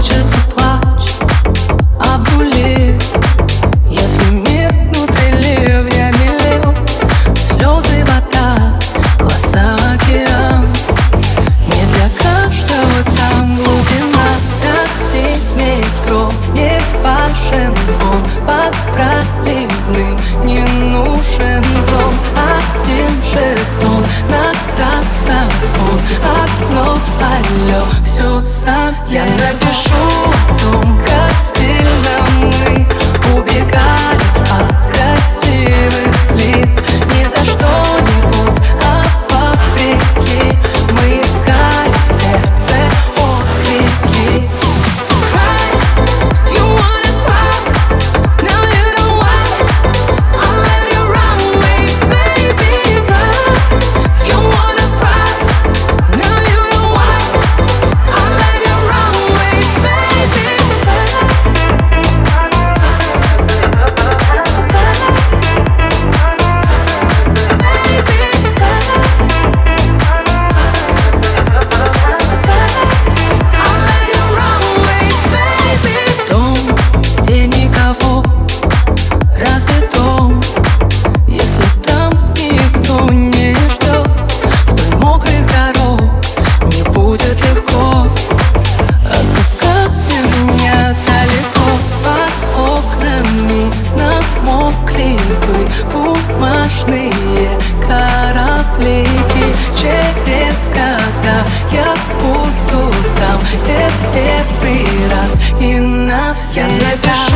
хочется плачь, обгули Если мир внутри ливня миллион Слезы вода, глаза океан. Не для каждого там глубина. Такси, метро, не важен Под проливным телефон. Одно алло, все сам. Я напишу Теперь раз и навсегда.